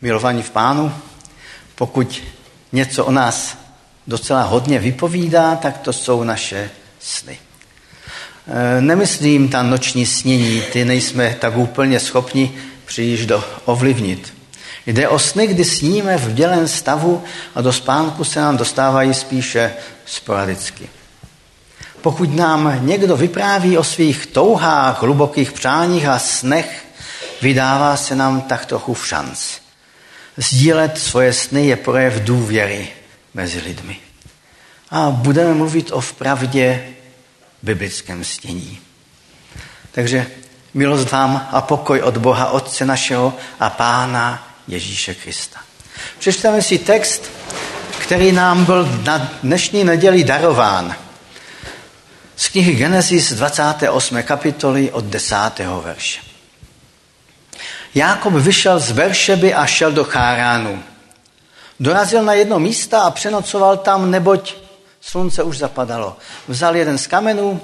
Milovaní v pánu, pokud něco o nás docela hodně vypovídá, tak to jsou naše sny. E, nemyslím ta noční snění, ty nejsme tak úplně schopni příliš do ovlivnit. Jde o sny, kdy sníme v dělém stavu a do spánku se nám dostávají spíše sporadicky. Pokud nám někdo vypráví o svých touhách, hlubokých přáních a snech, vydává se nám tak trochu v šanc. Sdílet svoje sny je projev důvěry mezi lidmi. A budeme mluvit o vpravdě biblickém stění. Takže milost vám a pokoj od Boha Otce našeho a Pána Ježíše Krista. Přečteme si text, který nám byl na dnešní neděli darován. Z knihy Genesis 28. kapitoly od 10. verše. Jákob vyšel z Veršeby a šel do Cháránu. Dorazil na jedno místa a přenocoval tam, neboť slunce už zapadalo. Vzal jeden z kamenů,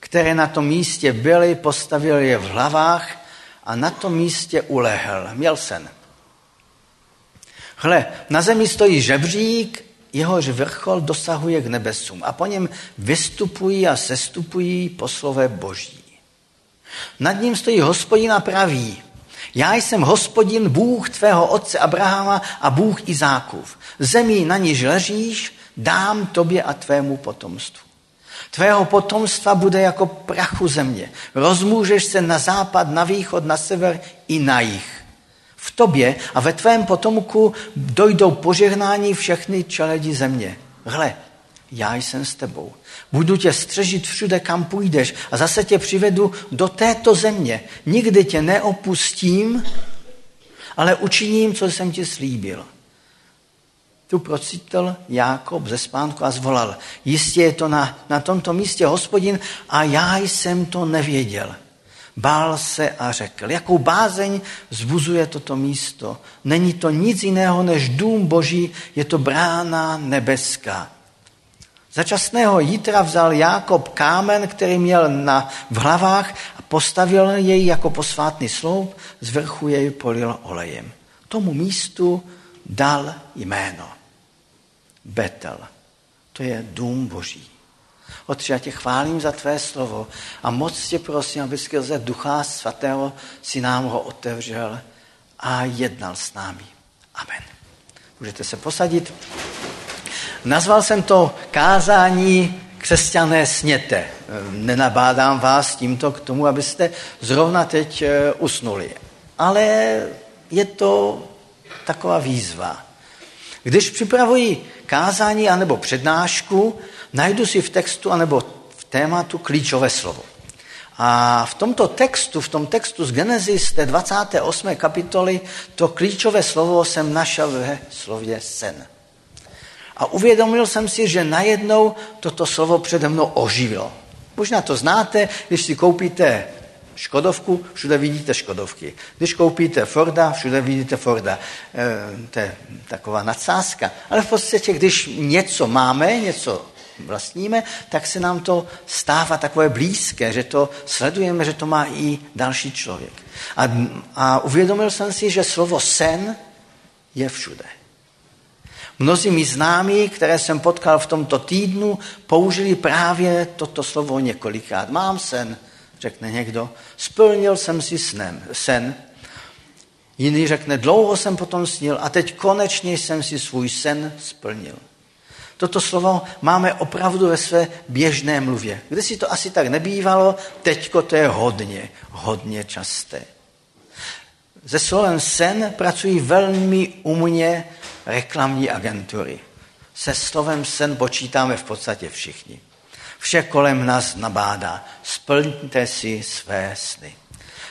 které na tom místě byly, postavil je v hlavách a na tom místě ulehl. Měl sen. Hle, na zemi stojí žebřík, jehož vrchol dosahuje k nebesům a po něm vystupují a sestupují poslové boží. Nad ním stojí hospodin a praví, já jsem hospodin, Bůh tvého otce Abrahama a Bůh Izákův. Zemí na níž ležíš, dám tobě a tvému potomstvu. Tvého potomstva bude jako prachu země. Rozmůžeš se na západ, na východ, na sever i na jih. V tobě a ve tvém potomku dojdou požehnání všechny čeledi země. Hle, já jsem s tebou. Budu tě střežit všude, kam půjdeš a zase tě přivedu do této země. Nikdy tě neopustím, ale učiním, co jsem ti slíbil. Tu procítil Jákob ze spánku a zvolal. Jistě je to na, na tomto místě hospodin a já jsem to nevěděl. Bál se a řekl, jakou bázeň zbuzuje toto místo. Není to nic jiného než dům boží, je to brána nebeská. Za časného jítra vzal Jákob kámen, který měl na, v hlavách a postavil jej jako posvátný sloup, z vrchu jej polil olejem. Tomu místu dal jméno. Betel. To je dům boží. Otče, já tě chválím za tvé slovo a moc tě prosím, aby skrze Ducha Svatého si nám ho otevřel a jednal s námi. Amen. Můžete se posadit. Nazval jsem to kázání křesťané sněte. Nenabádám vás tímto k tomu, abyste zrovna teď eh, usnuli. Ale je to taková výzva. Když připravuji kázání anebo přednášku, najdu si v textu anebo v tématu klíčové slovo. A v tomto textu, v tom textu z Genesis té 28. kapitoly, to klíčové slovo jsem našel ve slově sen. A uvědomil jsem si, že najednou toto slovo přede mnou oživilo. Možná to znáte, když si koupíte Škodovku, všude vidíte Škodovky. Když koupíte Forda, všude vidíte Forda. E, to je taková nadsázka. Ale v podstatě, když něco máme, něco vlastníme, tak se nám to stává takové blízké, že to sledujeme, že to má i další člověk. A, a uvědomil jsem si, že slovo sen je všude. Mnozí mi známí, které jsem potkal v tomto týdnu, použili právě toto slovo několikrát. Mám sen, řekne někdo, splnil jsem si snem, sen. Jiný řekne, dlouho jsem potom snil a teď konečně jsem si svůj sen splnil. Toto slovo máme opravdu ve své běžné mluvě. Kde si to asi tak nebývalo, teďko to je hodně, hodně časté. Se slovem sen pracují velmi umně reklamní agentury. Se slovem sen počítáme v podstatě všichni. Vše kolem nás nabádá. Splňte si své sny.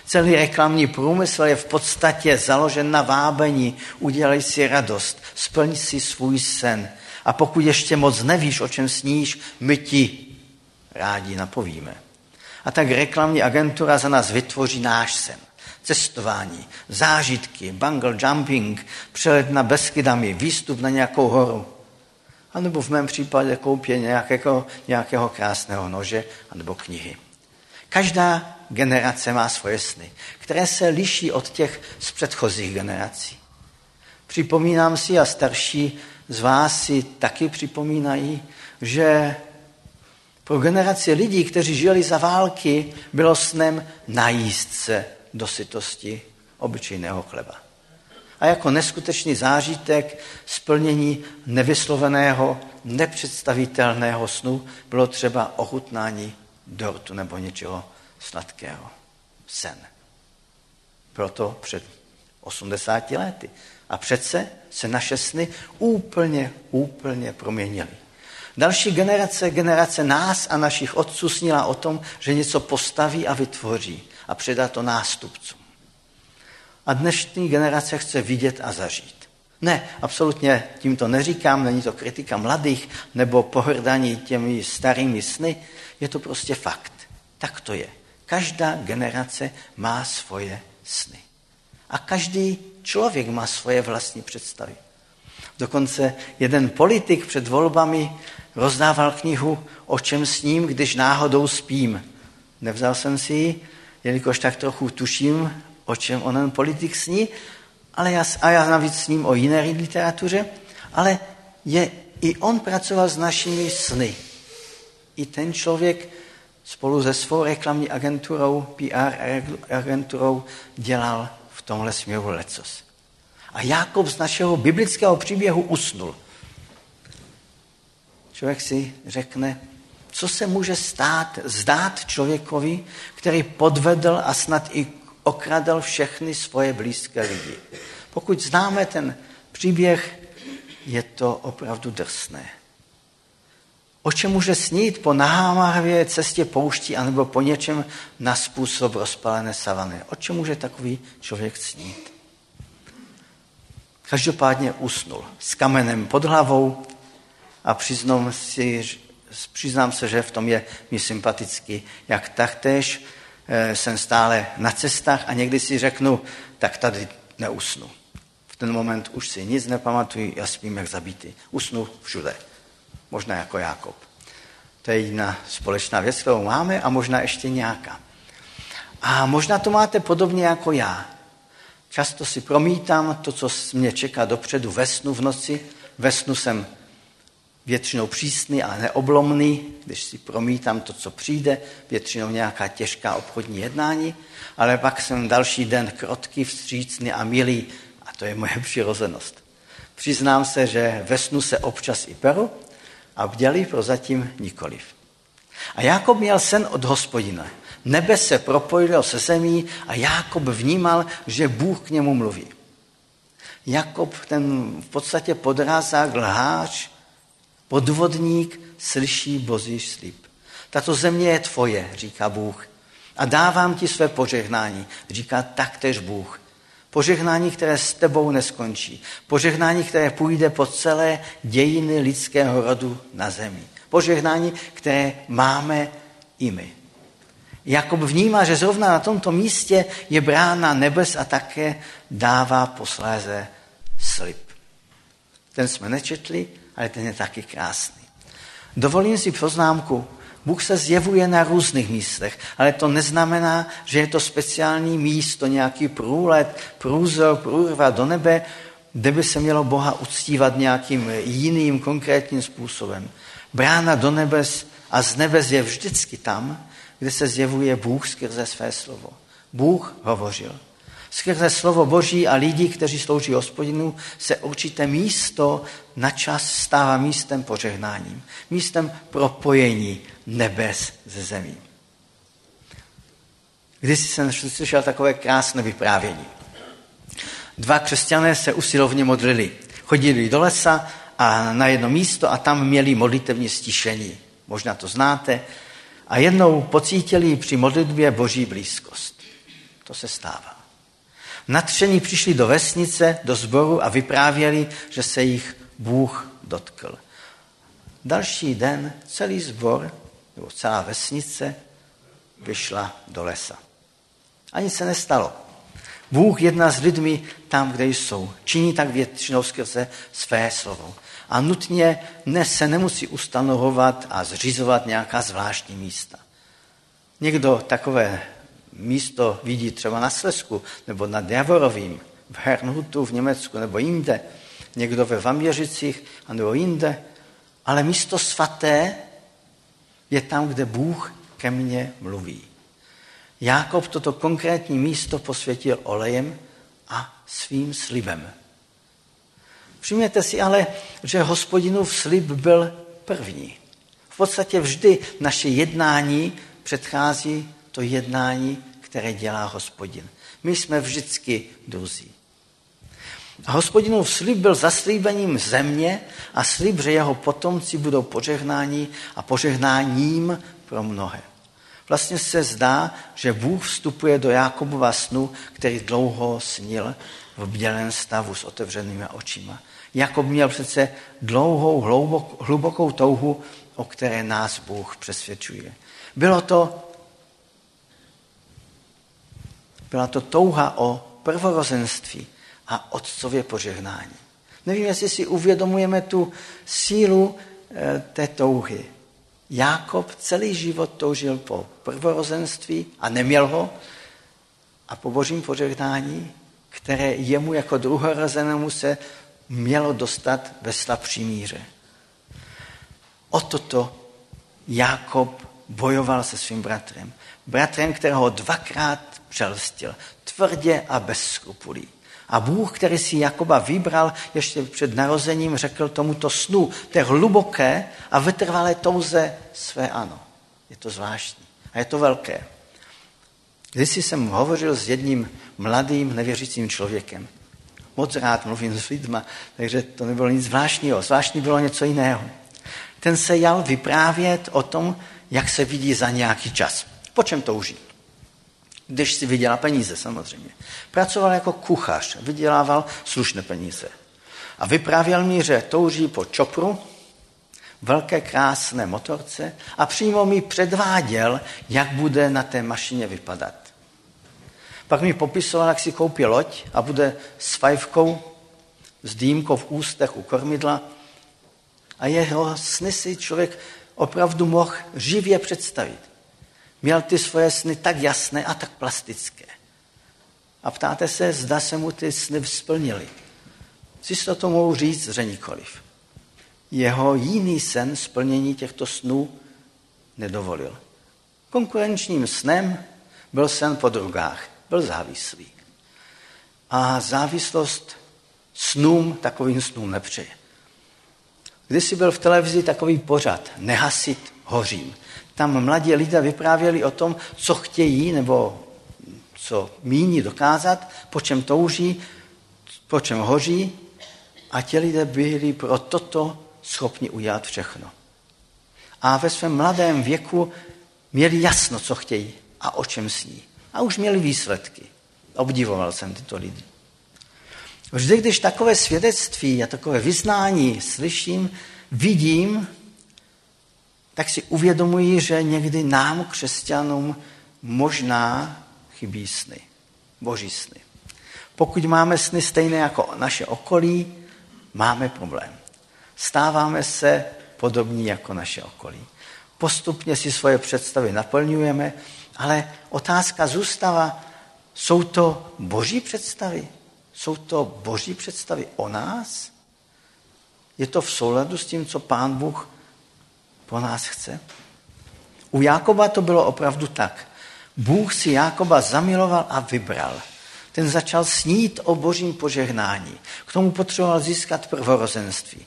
Celý reklamní průmysl je v podstatě založen na vábení. Udělej si radost, splň si svůj sen. A pokud ještě moc nevíš, o čem sníš, my ti rádi napovíme. A tak reklamní agentura za nás vytvoří náš sen cestování, zážitky, bungle jumping, přelet na Beskydami, výstup na nějakou horu. A nebo v mém případě koupě nějakého, nějakého krásného nože anebo knihy. Každá generace má svoje sny, které se liší od těch z předchozích generací. Připomínám si a starší z vás si taky připomínají, že pro generaci lidí, kteří žili za války, bylo snem najíst se do sytosti obyčejného chleba. A jako neskutečný zážitek splnění nevysloveného, nepředstavitelného snu bylo třeba ochutnání dortu nebo něčeho sladkého. Sen. Proto před 80 lety. A přece se naše sny úplně, úplně proměnily. Další generace, generace nás a našich otců snila o tom, že něco postaví a vytvoří a předá to nástupcům. A dnešní generace chce vidět a zažít. Ne, absolutně tím to neříkám, není to kritika mladých nebo pohrdání těmi starými sny, je to prostě fakt. Tak to je. Každá generace má svoje sny. A každý člověk má svoje vlastní představy. Dokonce jeden politik před volbami rozdával knihu O čem s ním, když náhodou spím. Nevzal jsem si ji, jelikož tak trochu tuším, o čem onen politik sní, ale já, a já navíc s ním o jiné literatuře, ale je, i on pracoval s našimi sny. I ten člověk spolu se svou reklamní agenturou, PR agenturou, dělal v tomhle směru lecos. A Jakob z našeho biblického příběhu usnul. Člověk si řekne, co se může stát, zdát člověkovi, který podvedl a snad i okradl všechny svoje blízké lidi. Pokud známe ten příběh, je to opravdu drsné. O čem může snít po nahámavě cestě pouští anebo po něčem na způsob rozpalené savany? O čem může takový člověk snít? Každopádně usnul s kamenem pod hlavou a přiznám, si, přiznám se, že v tom je mi sympatický, jak taktéž eh, jsem stále na cestách a někdy si řeknu, tak tady neusnu. V ten moment už si nic nepamatuji, já spím jak zabitý. Usnu všude. Možná jako Jákob. To je jediná společná věc, kterou máme a možná ještě nějaká. A možná to máte podobně jako já. Často si promítám to, co mě čeká dopředu ve snu v noci. Ve snu jsem většinou přísný a neoblomný, když si promítám to, co přijde, většinou nějaká těžká obchodní jednání, ale pak jsem další den krotký, vstřícný a milý a to je moje přirozenost. Přiznám se, že ve snu se občas i peru a bdělí prozatím nikoliv. A Jakob měl sen od hospodina. Nebe se propojilo se zemí a Jakob vnímal, že Bůh k němu mluví. Jakob, ten v podstatě podrázák, lhář, podvodník, slyší boží slib. Tato země je tvoje, říká Bůh. A dávám ti své požehnání, říká taktéž Bůh. Požehnání, které s tebou neskončí. Požehnání, které půjde po celé dějiny lidského rodu na zemi. Požehnání, které máme i my. Jakob vnímá, že zrovna na tomto místě je brána nebes a také dává posléze slib. Ten jsme nečetli, ale ten je taky krásný. Dovolím si poznámku. Bůh se zjevuje na různých místech, ale to neznamená, že je to speciální místo, nějaký průlet, průzor, průrva do nebe, kde by se mělo Boha uctívat nějakým jiným konkrétním způsobem. Brána do nebes a z nebes je vždycky tam, kde se zjevuje Bůh skrze své slovo. Bůh hovořil. Skrze slovo Boží a lidí, kteří slouží hospodinu, se určité místo na čas stává místem požehnáním, místem propojení nebes ze zemí. Když jsem slyšel takové krásné vyprávění. Dva křesťané se usilovně modlili. Chodili do lesa a na jedno místo a tam měli modlitevní stišení. Možná to znáte. A jednou pocítili při modlitbě boží blízkost. To se stává. Natření přišli do vesnice, do sboru a vyprávěli, že se jich Bůh dotkl. Další den celý sbor, nebo celá vesnice, vyšla do lesa. Ani se nestalo. Bůh jedná s lidmi tam, kde jsou. Činí tak většinou skrze své slovo. A nutně ne, se nemusí ustanovovat a zřizovat nějaká zvláštní místa. Někdo takové místo vidí třeba na Slesku nebo nad Javorovým, v Hernhutu v Německu nebo jinde, někdo ve Vaměřicích nebo jinde, ale místo svaté je tam, kde Bůh ke mně mluví. Jákob toto konkrétní místo posvětil olejem a svým slibem. Všimněte si ale, že hospodinův slib byl první. V podstatě vždy naše jednání předchází to jednání, které dělá hospodin. My jsme vždycky druzí. A hospodinův slib byl zaslíbením země a slib, že jeho potomci budou požehnáni a požehnáním pro mnohé. Vlastně se zdá, že Bůh vstupuje do Jákobova snu, který dlouho snil v bělém stavu s otevřenými očima. Jakob měl přece dlouhou, hlubokou touhu, o které nás Bůh přesvědčuje. Bylo to, byla to touha o prvorozenství a otcově požehnání. Nevím, jestli si uvědomujeme tu sílu eh, té touhy. Jákob celý život toužil po prvorozenství a neměl ho a po božím požehnání, které jemu jako druhorozenému se mělo dostat ve slabší míře. O toto Jákob bojoval se svým bratrem. Bratrem, kterého dvakrát přelstil. Tvrdě a bez skrupulí. A Bůh, který si Jakoba vybral ještě před narozením, řekl tomuto snu, té hluboké a vytrvalé touze své ano. Je to zvláštní a je to velké. Když jsem hovořil s jedním mladým nevěřícím člověkem. Moc rád mluvím s lidma, takže to nebylo nic zvláštního. Zvláštní bylo něco jiného. Ten se jal vyprávět o tom, jak se vidí za nějaký čas. Po čem touží? když si vydělá peníze samozřejmě. Pracoval jako kuchař, vydělával slušné peníze. A vyprávěl mi, že touží po čopru, velké krásné motorce a přímo mi předváděl, jak bude na té mašině vypadat. Pak mi popisoval, jak si koupí loď a bude s fajfkou, s dýmkou v ústech u kormidla a jeho sny si člověk opravdu mohl živě představit měl ty svoje sny tak jasné a tak plastické. A ptáte se, zda se mu ty sny splnily. Si to mohu říct, že nikoliv. Jeho jiný sen splnění těchto snů nedovolil. Konkurenčním snem byl sen po drogách, byl závislý. A závislost snům takovým snům nepřeje. Když si byl v televizi takový pořad, nehasit hořím tam mladí lidé vyprávěli o tom, co chtějí nebo co míní dokázat, po čem touží, po čem hoří a ti lidé byli pro toto schopni udělat všechno. A ve svém mladém věku měli jasno, co chtějí a o čem sní. A už měli výsledky. Obdivoval jsem tyto lidi. Vždy, když takové svědectví a takové vyznání slyším, vidím, tak si uvědomuji, že někdy nám, křesťanům, možná chybí sny, boží sny. Pokud máme sny stejné jako naše okolí, máme problém. Stáváme se podobní jako naše okolí. Postupně si svoje představy naplňujeme, ale otázka zůstává, jsou to boží představy? Jsou to boží představy o nás? Je to v souladu s tím, co pán Bůh po nás chce? U Jákoba to bylo opravdu tak. Bůh si Jákoba zamiloval a vybral. Ten začal snít o božím požehnání. K tomu potřeboval získat prvorozenství.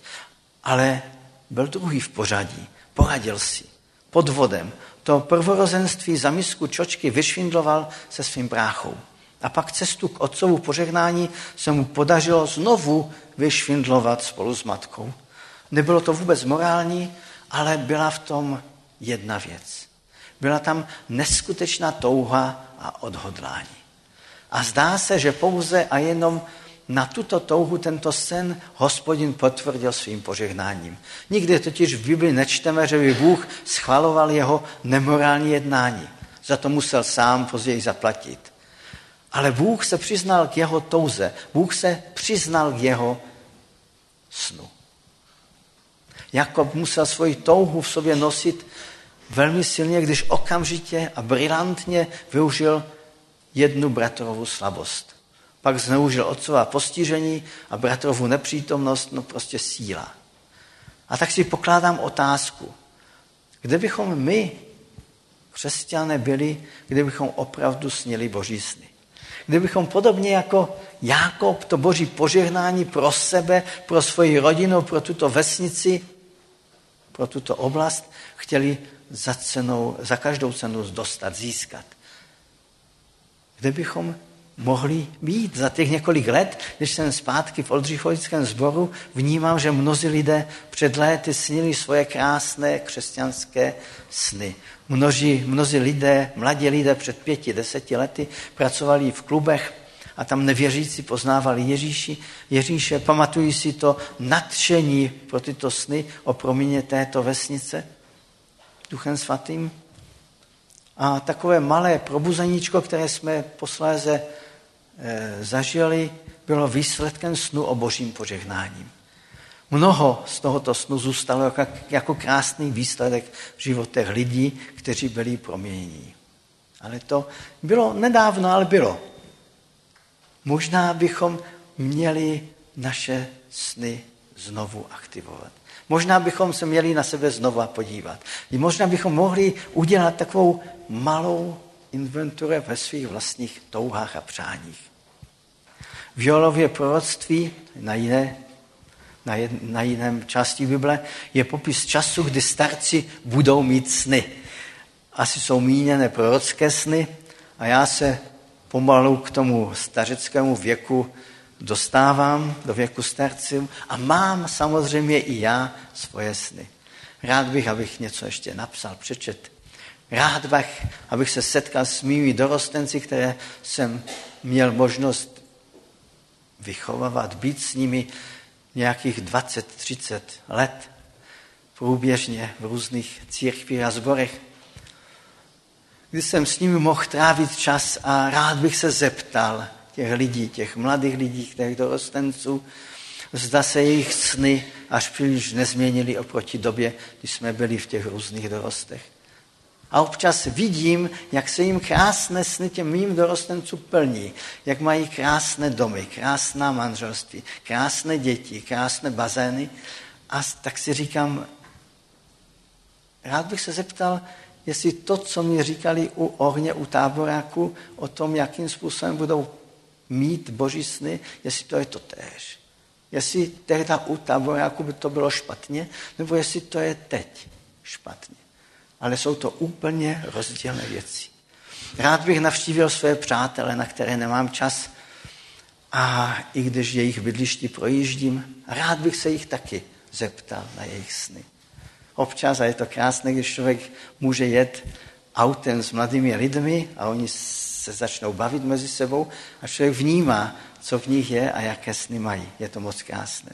Ale byl druhý v pořadí. Poradil si. Pod vodem. To prvorozenství za misku čočky vyšvindloval se svým bráchou. A pak cestu k otcovu požehnání se mu podařilo znovu vyšvindlovat spolu s matkou. Nebylo to vůbec morální, ale byla v tom jedna věc. Byla tam neskutečná touha a odhodlání. A zdá se, že pouze a jenom na tuto touhu tento sen hospodin potvrdil svým požehnáním. Nikdy totiž v Bibli nečteme, že by Bůh schvaloval jeho nemorální jednání. Za to musel sám později zaplatit. Ale Bůh se přiznal k jeho touze. Bůh se přiznal k jeho snu. Jakob musel svoji touhu v sobě nosit velmi silně, když okamžitě a brilantně využil jednu bratrovou slabost. Pak zneužil otcova postižení a bratrovu nepřítomnost, no prostě síla. A tak si pokládám otázku, kde bychom my, křesťané, byli, kdybychom opravdu snili boží sny. Kdybychom podobně jako Jákob to boží požehnání pro sebe, pro svoji rodinu, pro tuto vesnici, pro tuto oblast chtěli za, cenou, za každou cenu dostat, získat. Kde bychom mohli být za těch několik let, když jsem zpátky v Oldřichovickém sboru, vnímám, že mnozí lidé před léty snili svoje krásné křesťanské sny. Mnozí, mnozí lidé, mladí lidé před pěti, deseti lety pracovali v klubech a tam nevěřící poznávali Ježíši, Ježíše, pamatují si to nadšení pro tyto sny o proměně této vesnice Duchem Svatým. A takové malé probuzeníčko, které jsme posléze zažili, bylo výsledkem snu o božím požehnáním. Mnoho z tohoto snu zůstalo jako, jako krásný výsledek v životech lidí, kteří byli proměnění. Ale to bylo nedávno, ale bylo. Možná bychom měli naše sny znovu aktivovat. Možná bychom se měli na sebe znova podívat. Možná bychom mohli udělat takovou malou inventuru ve svých vlastních touhách a přáních. V Jolově proroctví na jiné na, jed, na jiném části Bible, je popis času, kdy starci budou mít sny. Asi jsou míněné prorocké sny a já se pomalu k tomu stařeckému věku dostávám, do věku starců a mám samozřejmě i já svoje sny. Rád bych, abych něco ještě napsal, přečet. Rád bych, abych se setkal s mými dorostenci, které jsem měl možnost vychovávat, být s nimi nějakých 20-30 let průběžně v různých církvích a zborech, kdy jsem s nimi mohl trávit čas a rád bych se zeptal těch lidí, těch mladých lidí, těch dorostenců, zda se jejich sny až příliš nezměnily oproti době, kdy jsme byli v těch různých dorostech. A občas vidím, jak se jim krásné sny těm mým dorostencům plní, jak mají krásné domy, krásná manželství, krásné děti, krásné bazény. A tak si říkám, rád bych se zeptal, jestli to, co mi říkali u ohně, u táboráku, o tom, jakým způsobem budou mít boží sny, jestli to je to též. Jestli tehda u táboráku by to bylo špatně, nebo jestli to je teď špatně ale jsou to úplně rozdílné věci. Rád bych navštívil své přátele, na které nemám čas, a i když jejich bydlišti projíždím, rád bych se jich taky zeptal na jejich sny. Občas, a je to krásné, když člověk může jet autem s mladými lidmi a oni se začnou bavit mezi sebou a člověk vnímá, co v nich je a jaké sny mají. Je to moc krásné.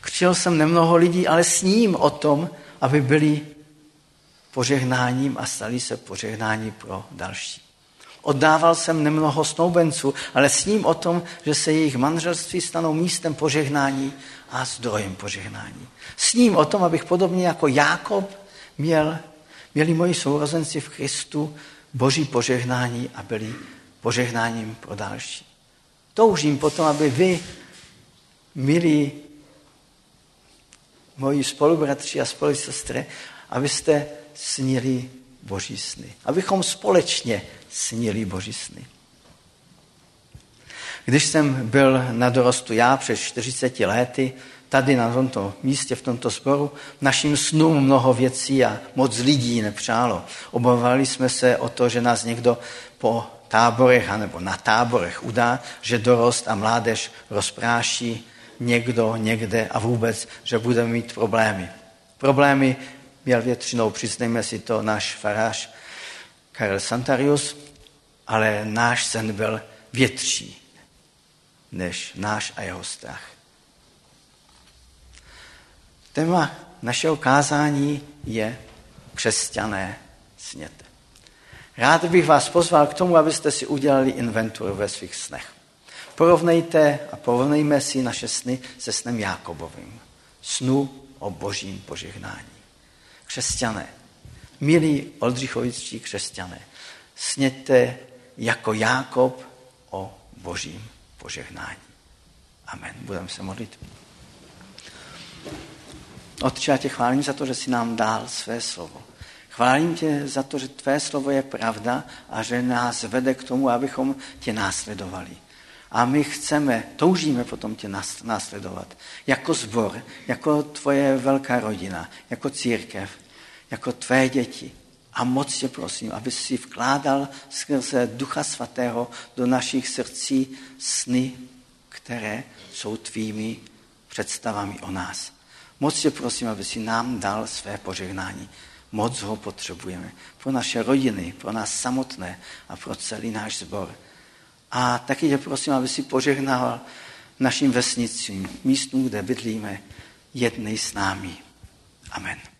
Křil jsem nemnoho lidí, ale s ním o tom, aby byli požehnáním a stali se požehnání pro další. Oddával jsem nemnoho snoubenců, ale s ním o tom, že se jejich manželství stanou místem požehnání a zdrojem požehnání. S ním o tom, abych podobně jako Jákob měl, měli moji sourozenci v Kristu boží požehnání a byli požehnáním pro další. Toužím potom, aby vy, milí moji spolubratři a spolusestry, abyste snili boží sny. Abychom společně snili boží sny. Když jsem byl na dorostu já před 40 lety, tady na tomto místě, v tomto sboru, našim snům mnoho věcí a moc lidí nepřálo. Obávali jsme se o to, že nás někdo po táborech anebo na táborech udá, že dorost a mládež rozpráší někdo někde a vůbec, že budeme mít problémy. Problémy měl většinou, přiznejme si to, náš farář Karel Santarius, ale náš sen byl větší než náš a jeho strach. Téma našeho kázání je křesťané sněte. Rád bych vás pozval k tomu, abyste si udělali inventuru ve svých snech. Porovnejte a porovnejme si naše sny se snem Jákobovým. Snu o božím požehnání křesťané, milí oldřichovičtí křesťané, sněte jako Jákob o božím požehnání. Amen. Budeme se modlit. Otče, já tě chválím za to, že jsi nám dal své slovo. Chválím tě za to, že tvé slovo je pravda a že nás vede k tomu, abychom tě následovali. A my chceme, toužíme potom tě následovat. Jako zbor, jako tvoje velká rodina, jako církev, jako tvé děti. A moc tě prosím, aby si vkládal skrze Ducha Svatého do našich srdcí sny, které jsou tvými představami o nás. Moc tě prosím, aby si nám dal své požehnání. Moc ho potřebujeme. Pro naše rodiny, pro nás samotné a pro celý náš sbor. A taky tě prosím, aby si požehnal našim vesnicím, místům, kde bydlíme, jednej s námi. Amen.